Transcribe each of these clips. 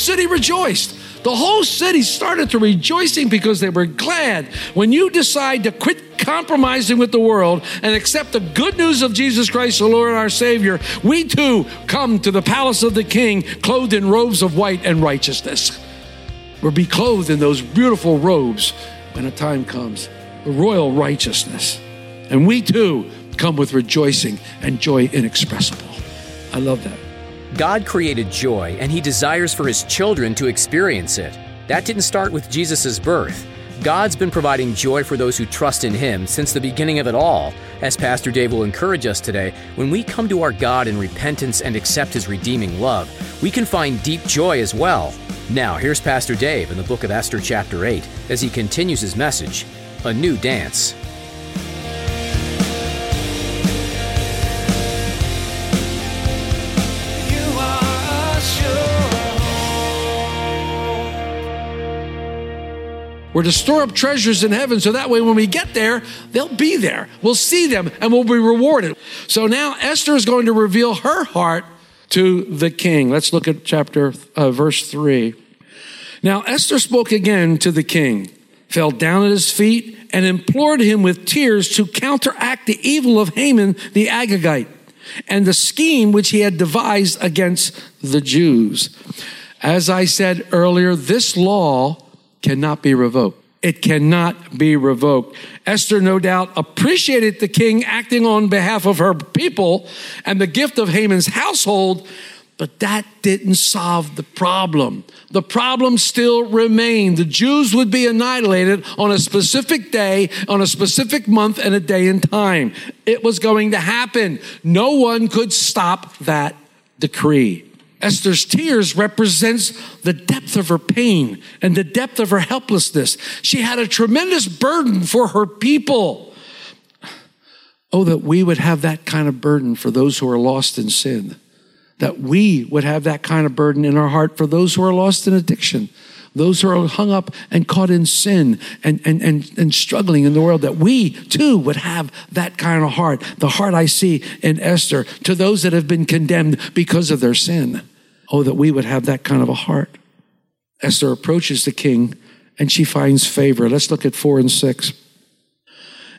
City rejoiced. The whole city started to rejoicing because they were glad. When you decide to quit compromising with the world and accept the good news of Jesus Christ, the Lord our Savior, we too come to the palace of the King clothed in robes of white and righteousness. We'll be clothed in those beautiful robes when a time comes, the royal righteousness. And we too come with rejoicing and joy inexpressible. I love that. God created joy, and He desires for His children to experience it. That didn't start with Jesus' birth. God's been providing joy for those who trust in Him since the beginning of it all. As Pastor Dave will encourage us today, when we come to our God in repentance and accept His redeeming love, we can find deep joy as well. Now, here's Pastor Dave in the book of Esther, chapter 8, as he continues his message A New Dance. We're to store up treasures in heaven so that way when we get there, they'll be there. We'll see them and we'll be rewarded. So now Esther is going to reveal her heart to the king. Let's look at chapter, uh, verse 3. Now Esther spoke again to the king, fell down at his feet, and implored him with tears to counteract the evil of Haman the Agagite and the scheme which he had devised against the Jews. As I said earlier, this law cannot be revoked. It cannot be revoked. Esther, no doubt, appreciated the king acting on behalf of her people and the gift of Haman's household, but that didn't solve the problem. The problem still remained. The Jews would be annihilated on a specific day, on a specific month, and a day and time. It was going to happen. No one could stop that decree. Esther's tears represents the depth of her pain and the depth of her helplessness. She had a tremendous burden for her people. Oh, that we would have that kind of burden for those who are lost in sin. That we would have that kind of burden in our heart for those who are lost in addiction, those who are hung up and caught in sin and, and, and, and struggling in the world, that we too would have that kind of heart, the heart I see in Esther, to those that have been condemned because of their sin. Oh, that we would have that kind of a heart. Esther approaches the king and she finds favor. Let's look at four and six.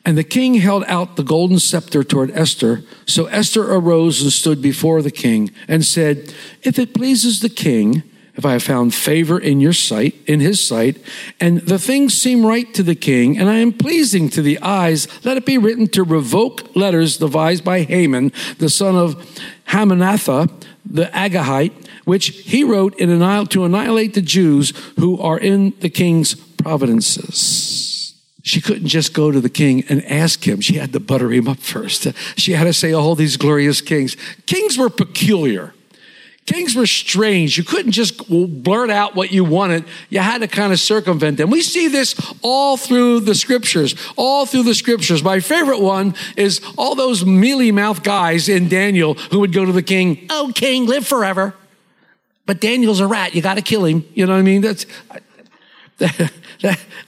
And the king held out the golden scepter toward Esther. So Esther arose and stood before the king and said, If it pleases the king, if I have found favor in your sight, in his sight, and the things seem right to the king, and I am pleasing to the eyes, let it be written to revoke letters devised by Haman, the son of Hammedatha, the Agagite, which he wrote in annihil- to annihilate the Jews who are in the king's providences. She couldn't just go to the king and ask him. She had to butter him up first. She had to say all these glorious kings. Kings were peculiar. Kings were strange. You couldn't just blurt out what you wanted. You had to kind of circumvent them. We see this all through the scriptures, all through the scriptures. My favorite one is all those mealy mouthed guys in Daniel who would go to the king, Oh, king, live forever. But Daniel's a rat. You got to kill him. You know what I mean? That's,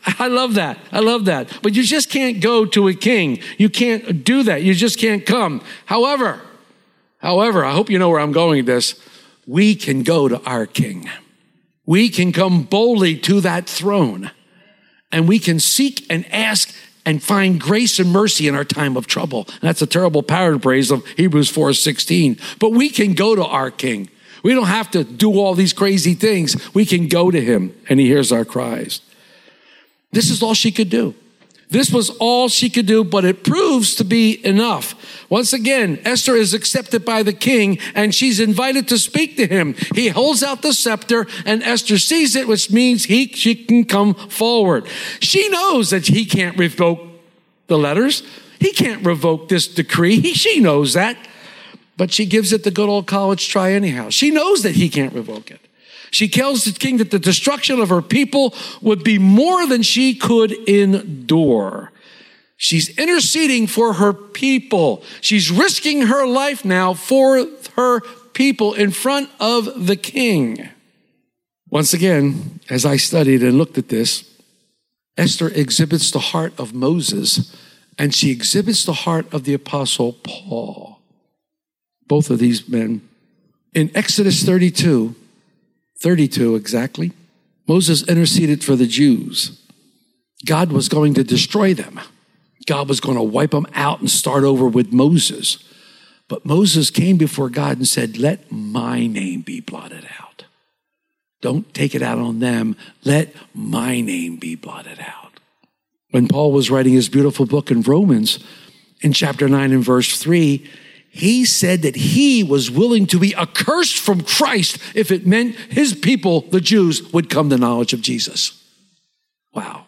I love that. I love that. But you just can't go to a king. You can't do that. You just can't come. However, however, I hope you know where I'm going with this. We can go to our king. We can come boldly to that throne and we can seek and ask and find grace and mercy in our time of trouble. And that's a terrible paraphrase of Hebrews 4:16. But we can go to our king. We don't have to do all these crazy things. We can go to him and he hears our cries. This is all she could do. This was all she could do, but it proves to be enough. Once again, Esther is accepted by the king and she's invited to speak to him. He holds out the scepter and Esther sees it, which means he, she can come forward. She knows that he can't revoke the letters. He can't revoke this decree. He, she knows that. But she gives it the good old college try anyhow. She knows that he can't revoke it. She tells the king that the destruction of her people would be more than she could endure. She's interceding for her people. She's risking her life now for her people in front of the king. Once again, as I studied and looked at this, Esther exhibits the heart of Moses and she exhibits the heart of the apostle Paul. Both of these men. In Exodus 32, 32 exactly, Moses interceded for the Jews. God was going to destroy them. God was going to wipe them out and start over with Moses. But Moses came before God and said, Let my name be blotted out. Don't take it out on them. Let my name be blotted out. When Paul was writing his beautiful book in Romans, in chapter 9 and verse 3, he said that he was willing to be accursed from Christ if it meant his people, the Jews, would come to knowledge of Jesus. Wow.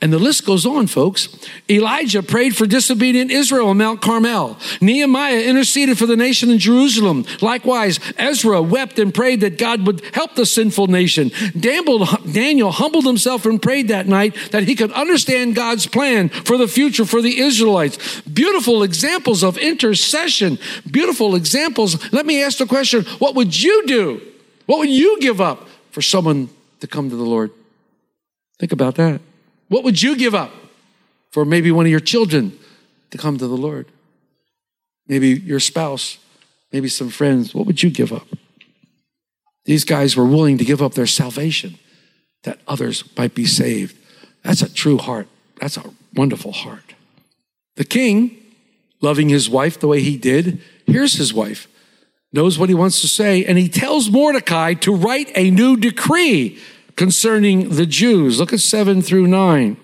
And the list goes on, folks. Elijah prayed for disobedient Israel on Mount Carmel. Nehemiah interceded for the nation in Jerusalem. Likewise, Ezra wept and prayed that God would help the sinful nation. Daniel humbled himself and prayed that night that he could understand God's plan for the future for the Israelites. Beautiful examples of intercession. Beautiful examples. Let me ask the question what would you do? What would you give up for someone to come to the Lord? Think about that. What would you give up for maybe one of your children to come to the Lord? Maybe your spouse, maybe some friends. What would you give up? These guys were willing to give up their salvation that others might be saved. That's a true heart. That's a wonderful heart. The king, loving his wife the way he did, hears his wife, knows what he wants to say, and he tells Mordecai to write a new decree concerning the Jews. Look at 7 through 9.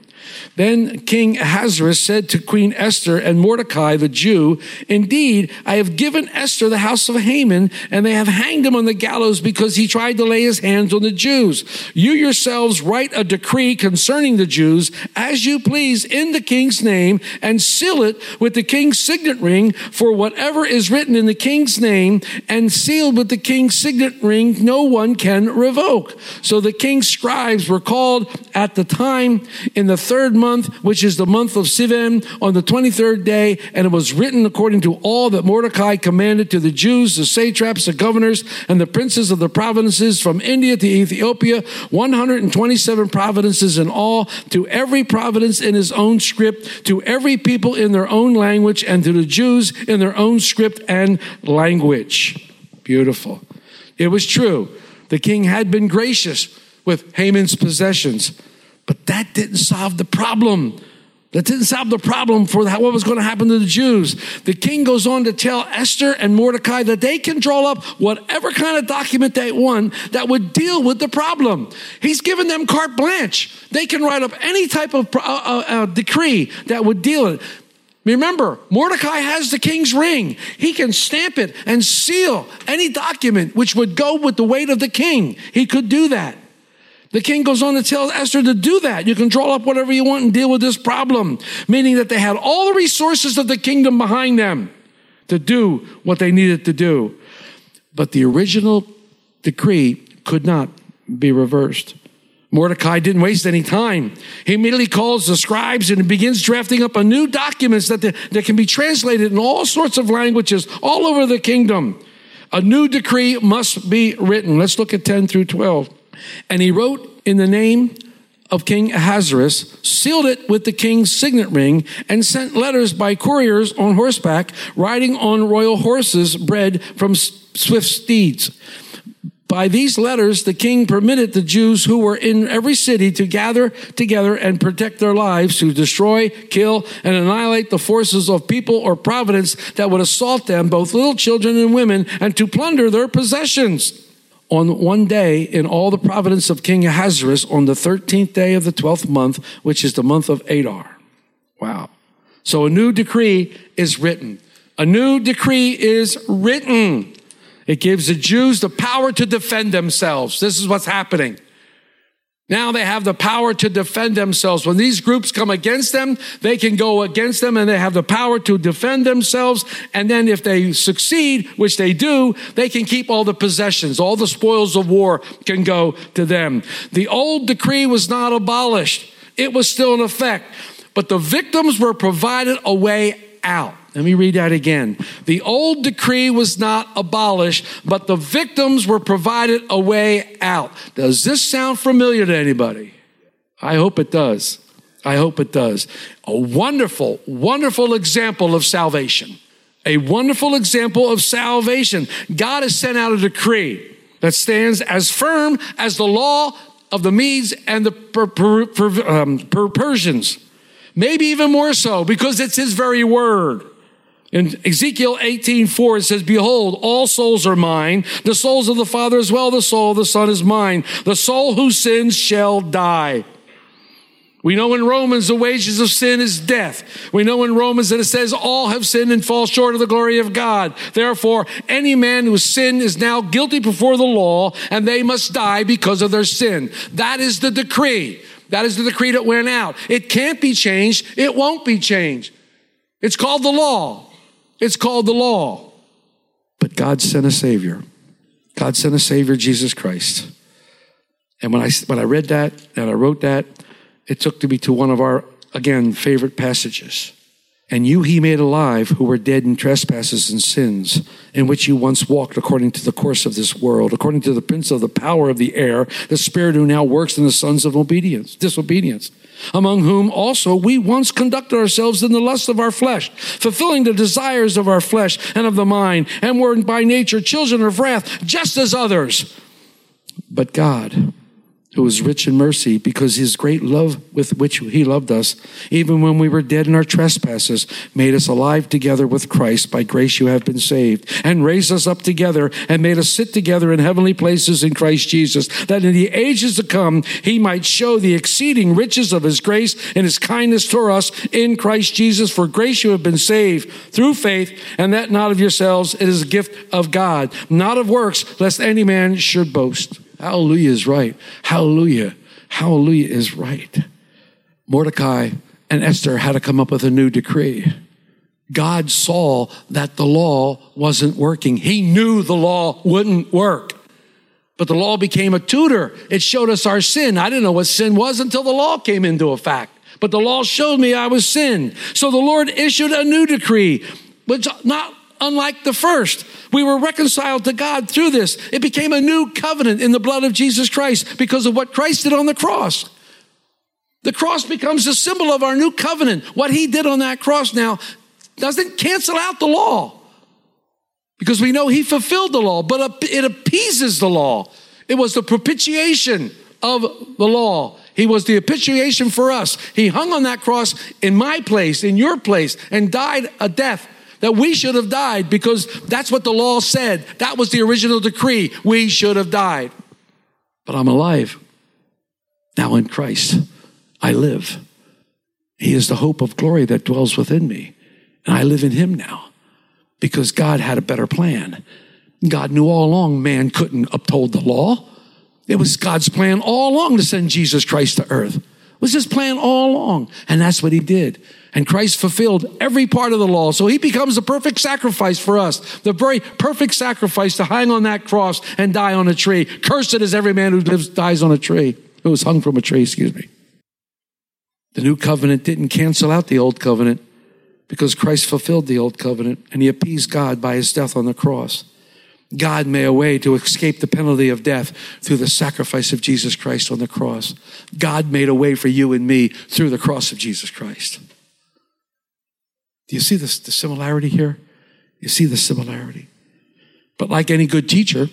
Then King Ahasuerus said to Queen Esther and Mordecai the Jew, Indeed, I have given Esther the house of Haman, and they have hanged him on the gallows because he tried to lay his hands on the Jews. You yourselves write a decree concerning the Jews as you please in the king's name, and seal it with the king's signet ring, for whatever is written in the king's name and sealed with the king's signet ring, no one can revoke. So the king's scribes were called at the time in the third month, which is the month of Sivan, on the 23rd day, and it was written according to all that Mordecai commanded to the Jews, the satraps, the governors, and the princes of the provinces from India to Ethiopia, 127 provinces in all, to every province in his own script, to every people in their own language, and to the Jews in their own script and language. Beautiful. It was true. The king had been gracious with Haman's possessions. But that didn't solve the problem. That didn't solve the problem for what was going to happen to the Jews. The king goes on to tell Esther and Mordecai that they can draw up whatever kind of document they want that would deal with the problem. He's given them carte blanche. They can write up any type of uh, uh, uh, decree that would deal with it. Remember, Mordecai has the king's ring. He can stamp it and seal any document which would go with the weight of the king. He could do that. The king goes on to tell Esther to do that. You can draw up whatever you want and deal with this problem, meaning that they had all the resources of the kingdom behind them to do what they needed to do. But the original decree could not be reversed. Mordecai didn't waste any time. He immediately calls the scribes and begins drafting up a new documents that, that can be translated in all sorts of languages all over the kingdom. A new decree must be written. Let's look at 10 through 12. And he wrote in the name of King Ahasuerus, sealed it with the king's signet ring, and sent letters by couriers on horseback, riding on royal horses bred from swift steeds. By these letters, the king permitted the Jews who were in every city to gather together and protect their lives, to destroy, kill, and annihilate the forces of people or providence that would assault them, both little children and women, and to plunder their possessions on one day in all the providence of King Ahasuerus on the 13th day of the 12th month, which is the month of Adar. Wow. So a new decree is written. A new decree is written. It gives the Jews the power to defend themselves. This is what's happening. Now they have the power to defend themselves. When these groups come against them, they can go against them and they have the power to defend themselves. And then if they succeed, which they do, they can keep all the possessions. All the spoils of war can go to them. The old decree was not abolished. It was still in effect, but the victims were provided a way out. Let me read that again. The old decree was not abolished, but the victims were provided a way out. Does this sound familiar to anybody? I hope it does. I hope it does. A wonderful, wonderful example of salvation. A wonderful example of salvation. God has sent out a decree that stands as firm as the law of the Medes and the per- per- per- um, per- Persians. Maybe even more so because it's his very word. In Ezekiel 18, 4, it says, Behold, all souls are mine. The souls of the Father as well, the soul of the Son is mine. The soul who sins shall die. We know in Romans the wages of sin is death. We know in Romans that it says all have sinned and fall short of the glory of God. Therefore, any man who sinned is now guilty before the law and they must die because of their sin. That is the decree. That is the decree that went out. It can't be changed. It won't be changed. It's called the law. It's called the law. But God sent a Savior. God sent a Savior, Jesus Christ. And when I, when I read that and I wrote that, it took me to one of our, again, favorite passages. And you he made alive who were dead in trespasses and sins, in which you once walked according to the course of this world, according to the prince of the power of the air, the spirit who now works in the sons of obedience, disobedience, among whom also we once conducted ourselves in the lust of our flesh, fulfilling the desires of our flesh and of the mind, and were by nature children of wrath, just as others. But God, who is rich in mercy because his great love with which he loved us, even when we were dead in our trespasses, made us alive together with Christ. By grace you have been saved, and raised us up together and made us sit together in heavenly places in Christ Jesus, that in the ages to come he might show the exceeding riches of his grace and his kindness toward us in Christ Jesus. For grace you have been saved through faith, and that not of yourselves, it is a gift of God, not of works, lest any man should boast. Hallelujah is right. Hallelujah. Hallelujah is right. Mordecai and Esther had to come up with a new decree. God saw that the law wasn't working. He knew the law wouldn't work. But the law became a tutor. It showed us our sin. I didn't know what sin was until the law came into effect. But the law showed me I was sin. So the Lord issued a new decree, which not unlike the first. We were reconciled to God through this. It became a new covenant in the blood of Jesus Christ because of what Christ did on the cross. The cross becomes a symbol of our new covenant. What he did on that cross now doesn't cancel out the law because we know he fulfilled the law, but it appeases the law. It was the propitiation of the law. He was the propitiation for us. He hung on that cross in my place, in your place, and died a death that we should have died because that's what the law said. That was the original decree. We should have died. But I'm alive. Now in Christ, I live. He is the hope of glory that dwells within me. And I live in him now because God had a better plan. God knew all along man couldn't uphold the law. It was God's plan all along to send Jesus Christ to earth. It was his plan all along. And that's what he did. And Christ fulfilled every part of the law. So he becomes the perfect sacrifice for us, the very perfect sacrifice to hang on that cross and die on a tree. Cursed is every man who lives, dies on a tree, who was hung from a tree, excuse me. The new covenant didn't cancel out the old covenant because Christ fulfilled the old covenant and he appeased God by his death on the cross. God made a way to escape the penalty of death through the sacrifice of Jesus Christ on the cross. God made a way for you and me through the cross of Jesus Christ. Do you see this, the similarity here? You see the similarity. But like any good teacher,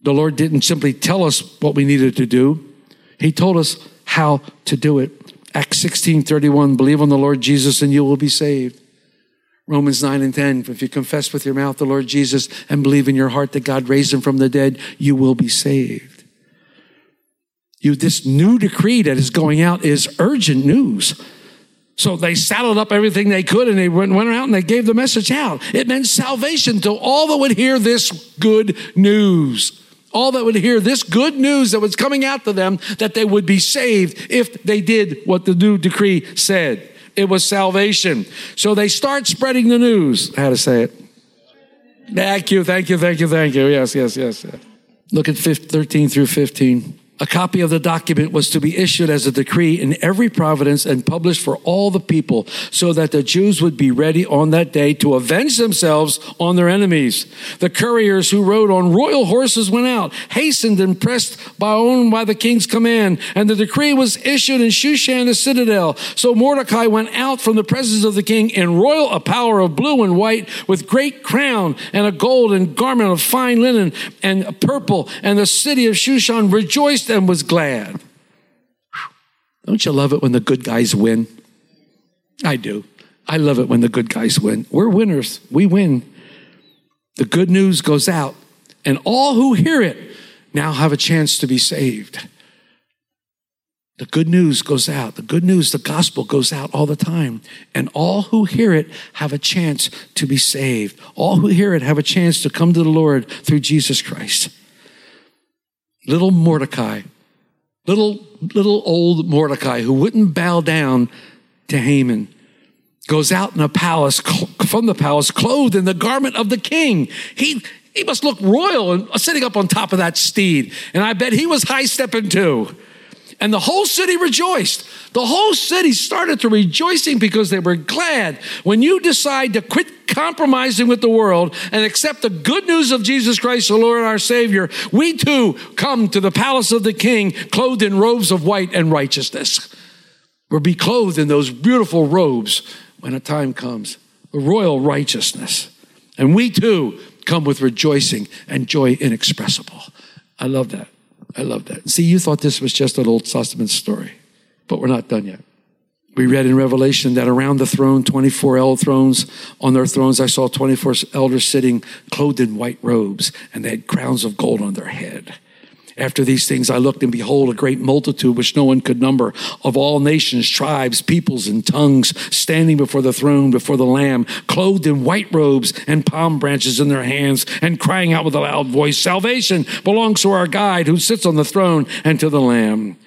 the Lord didn't simply tell us what we needed to do. He told us how to do it. Acts 16, 31, believe on the Lord Jesus and you will be saved. Romans 9 and 10, if you confess with your mouth the Lord Jesus and believe in your heart that God raised him from the dead, you will be saved. You, this new decree that is going out is urgent news. So they saddled up everything they could and they went, went out and they gave the message out. It meant salvation to all that would hear this good news. all that would hear this good news that was coming out to them, that they would be saved if they did what the new decree said. It was salvation. So they start spreading the news. How to say it? Thank you, thank you, thank you, thank you. Yes, yes, yes. Look at 15, 13 through 15. A copy of the document was to be issued as a decree in every province and published for all the people so that the Jews would be ready on that day to avenge themselves on their enemies. The couriers who rode on royal horses went out, hastened and pressed by own by the king's command. And the decree was issued in Shushan the citadel. So Mordecai went out from the presence of the king in royal apparel of blue and white with great crown and a gold and garment of fine linen and purple. And the city of Shushan rejoiced and was glad. Don't you love it when the good guys win? I do. I love it when the good guys win. We're winners. We win. The good news goes out, and all who hear it now have a chance to be saved. The good news goes out. The good news, the gospel goes out all the time. And all who hear it have a chance to be saved. All who hear it have a chance to come to the Lord through Jesus Christ. Little Mordecai, little, little old Mordecai who wouldn't bow down to Haman goes out in a palace from the palace clothed in the garment of the king. He, he must look royal and sitting up on top of that steed. And I bet he was high stepping too. And the whole city rejoiced. The whole city started to rejoicing because they were glad. When you decide to quit compromising with the world and accept the good news of Jesus Christ, the Lord and our Savior, we too come to the palace of the King clothed in robes of white and righteousness. We'll be clothed in those beautiful robes when a time comes, the royal righteousness. And we too come with rejoicing and joy inexpressible. I love that. I love that. See, you thought this was just an Old Testament story, but we're not done yet. We read in Revelation that around the throne, 24 elder thrones, on their thrones, I saw 24 elders sitting clothed in white robes, and they had crowns of gold on their head. After these things, I looked and behold a great multitude which no one could number of all nations, tribes, peoples, and tongues standing before the throne, before the Lamb, clothed in white robes and palm branches in their hands, and crying out with a loud voice, Salvation belongs to our guide who sits on the throne and to the Lamb.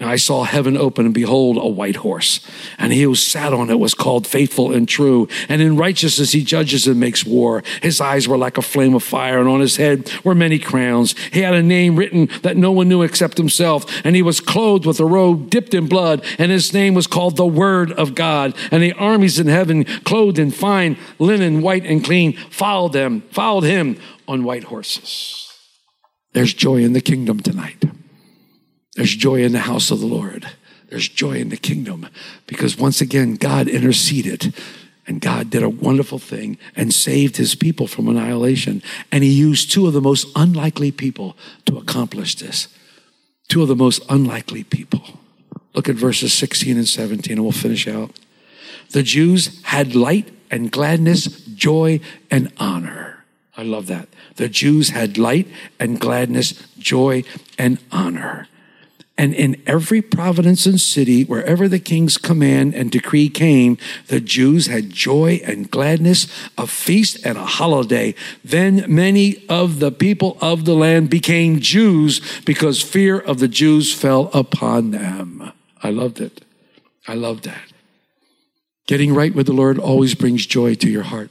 Now I saw heaven open, and behold, a white horse. And he who sat on it was called faithful and true. And in righteousness he judges and makes war. His eyes were like a flame of fire, and on his head were many crowns. He had a name written that no one knew except himself. And he was clothed with a robe dipped in blood, and his name was called the Word of God. And the armies in heaven, clothed in fine linen, white and clean, followed them, followed him on white horses. There's joy in the kingdom tonight. There's joy in the house of the Lord. There's joy in the kingdom because once again, God interceded and God did a wonderful thing and saved his people from annihilation. And he used two of the most unlikely people to accomplish this. Two of the most unlikely people. Look at verses 16 and 17 and we'll finish out. The Jews had light and gladness, joy and honor. I love that. The Jews had light and gladness, joy and honor. And in every province and city, wherever the king's command and decree came, the Jews had joy and gladness, a feast and a holiday. Then many of the people of the land became Jews because fear of the Jews fell upon them. I loved it. I loved that. Getting right with the Lord always brings joy to your heart.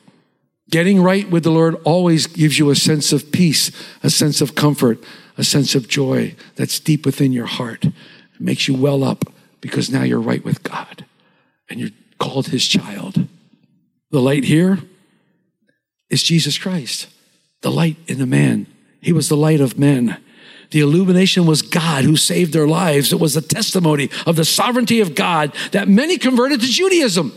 Getting right with the Lord always gives you a sense of peace, a sense of comfort, a sense of joy that's deep within your heart. It makes you well up because now you're right with God and you're called his child. The light here is Jesus Christ, the light in the man. He was the light of men. The illumination was God who saved their lives. It was a testimony of the sovereignty of God that many converted to Judaism.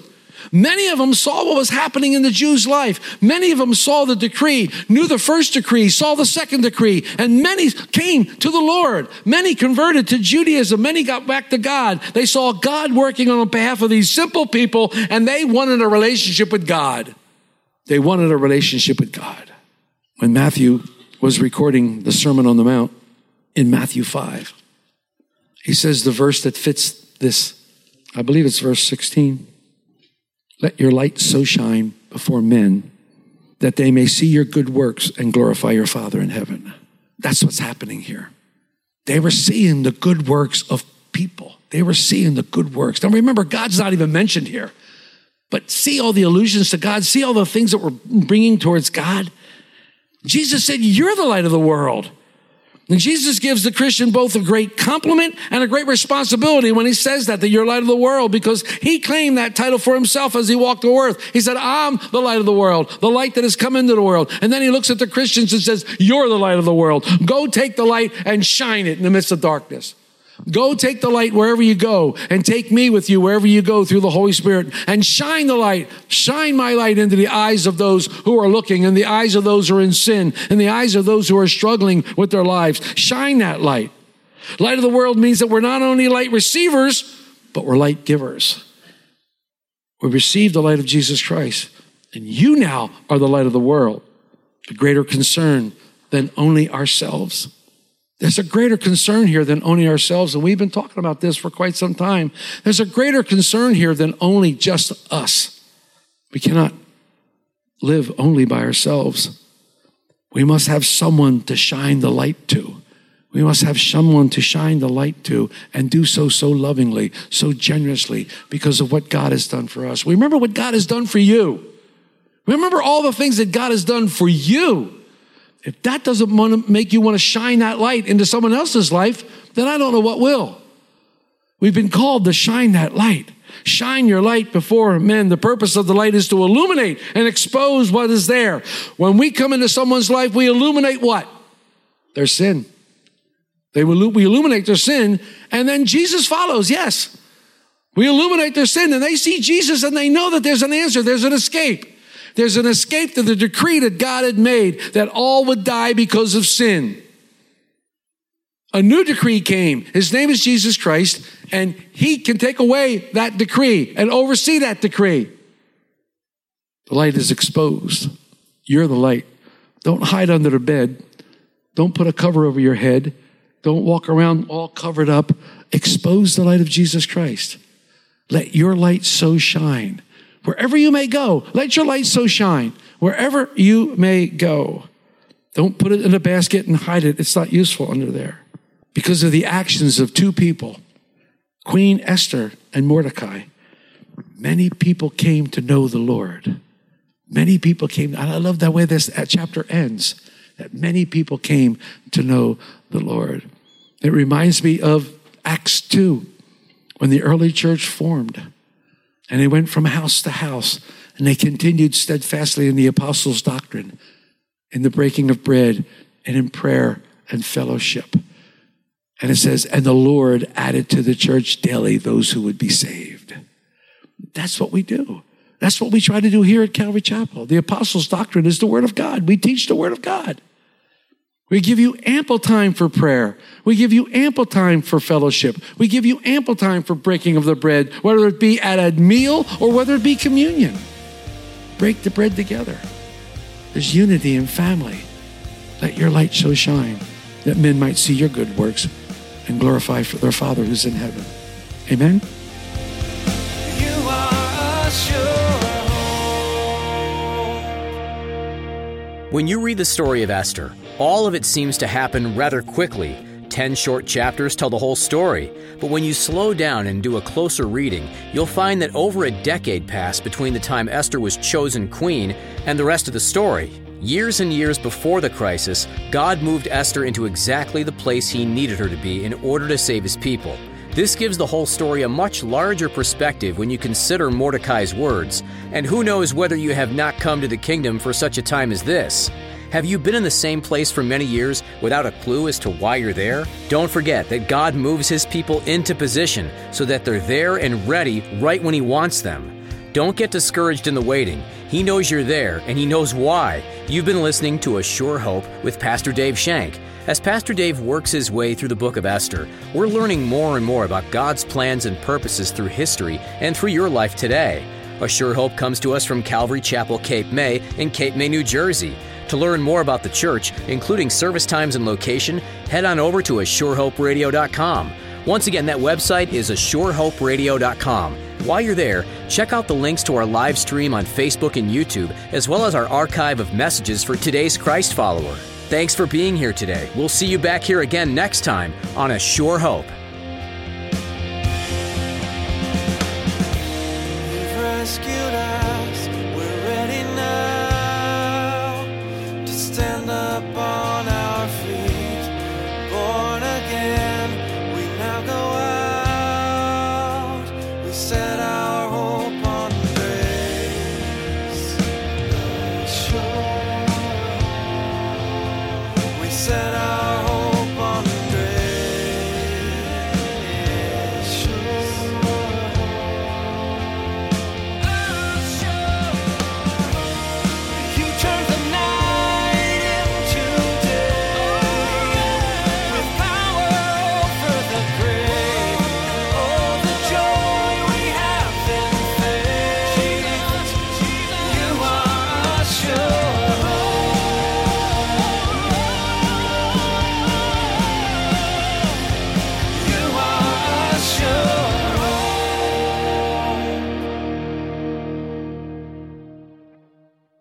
Many of them saw what was happening in the Jews' life. Many of them saw the decree, knew the first decree, saw the second decree, and many came to the Lord. Many converted to Judaism. Many got back to God. They saw God working on behalf of these simple people, and they wanted a relationship with God. They wanted a relationship with God. When Matthew was recording the Sermon on the Mount in Matthew 5, he says the verse that fits this, I believe it's verse 16. Let your light so shine before men that they may see your good works and glorify your Father in heaven. That's what's happening here. They were seeing the good works of people. They were seeing the good works. Now remember, God's not even mentioned here. But see all the allusions to God, see all the things that we're bringing towards God. Jesus said, You're the light of the world. And Jesus gives the Christian both a great compliment and a great responsibility when he says that, that you're light of the world, because he claimed that title for himself as he walked the earth. He said, I'm the light of the world, the light that has come into the world. And then he looks at the Christians and says, You're the light of the world. Go take the light and shine it in the midst of darkness. Go take the light wherever you go and take me with you wherever you go through the Holy Spirit and shine the light. Shine my light into the eyes of those who are looking and the eyes of those who are in sin and the eyes of those who are struggling with their lives. Shine that light. Light of the world means that we're not only light receivers, but we're light givers. We receive the light of Jesus Christ and you now are the light of the world. A greater concern than only ourselves. There's a greater concern here than only ourselves, and we've been talking about this for quite some time. There's a greater concern here than only just us. We cannot live only by ourselves. We must have someone to shine the light to. We must have someone to shine the light to and do so so lovingly, so generously because of what God has done for us. Remember what God has done for you. Remember all the things that God has done for you. If that doesn't want to make you want to shine that light into someone else's life, then I don't know what will. We've been called to shine that light. Shine your light before men. The purpose of the light is to illuminate and expose what is there. When we come into someone's life, we illuminate what? Their sin. They will, we illuminate their sin, and then Jesus follows. Yes. We illuminate their sin, and they see Jesus and they know that there's an answer, there's an escape. There's an escape to the decree that God had made that all would die because of sin. A new decree came. His name is Jesus Christ, and he can take away that decree and oversee that decree. The light is exposed. You're the light. Don't hide under the bed. Don't put a cover over your head. Don't walk around all covered up. Expose the light of Jesus Christ. Let your light so shine. Wherever you may go, let your light so shine. Wherever you may go. Don't put it in a basket and hide it. It's not useful under there. Because of the actions of two people, Queen Esther and Mordecai, many people came to know the Lord. Many people came, and I love that way this chapter ends, that many people came to know the Lord. It reminds me of Acts 2, when the early church formed. And they went from house to house, and they continued steadfastly in the apostles' doctrine, in the breaking of bread, and in prayer and fellowship. And it says, and the Lord added to the church daily those who would be saved. That's what we do. That's what we try to do here at Calvary Chapel. The apostles' doctrine is the Word of God. We teach the Word of God. We give you ample time for prayer. We give you ample time for fellowship. We give you ample time for breaking of the bread, whether it be at a meal or whether it be communion. Break the bread together. There's unity in family. Let your light so shine that men might see your good works and glorify their Father who's in heaven. Amen. You are a sure hope. When you read the story of Esther, all of it seems to happen rather quickly. Ten short chapters tell the whole story, but when you slow down and do a closer reading, you'll find that over a decade passed between the time Esther was chosen queen and the rest of the story. Years and years before the crisis, God moved Esther into exactly the place he needed her to be in order to save his people. This gives the whole story a much larger perspective when you consider Mordecai's words, and who knows whether you have not come to the kingdom for such a time as this. Have you been in the same place for many years without a clue as to why you're there? Don't forget that God moves his people into position so that they're there and ready right when he wants them. Don't get discouraged in the waiting. He knows you're there and he knows why. You've been listening to A Sure Hope with Pastor Dave Shank. As Pastor Dave works his way through the book of Esther, we're learning more and more about God's plans and purposes through history and through your life today. A Sure Hope comes to us from Calvary Chapel, Cape May, in Cape May, New Jersey. To learn more about the church, including service times and location, head on over to ASureHopeRadio.com. Once again, that website is ASureHopeRadio.com. While you're there, check out the links to our live stream on Facebook and YouTube, as well as our archive of messages for today's Christ follower. Thanks for being here today. We'll see you back here again next time on A Sure Hope.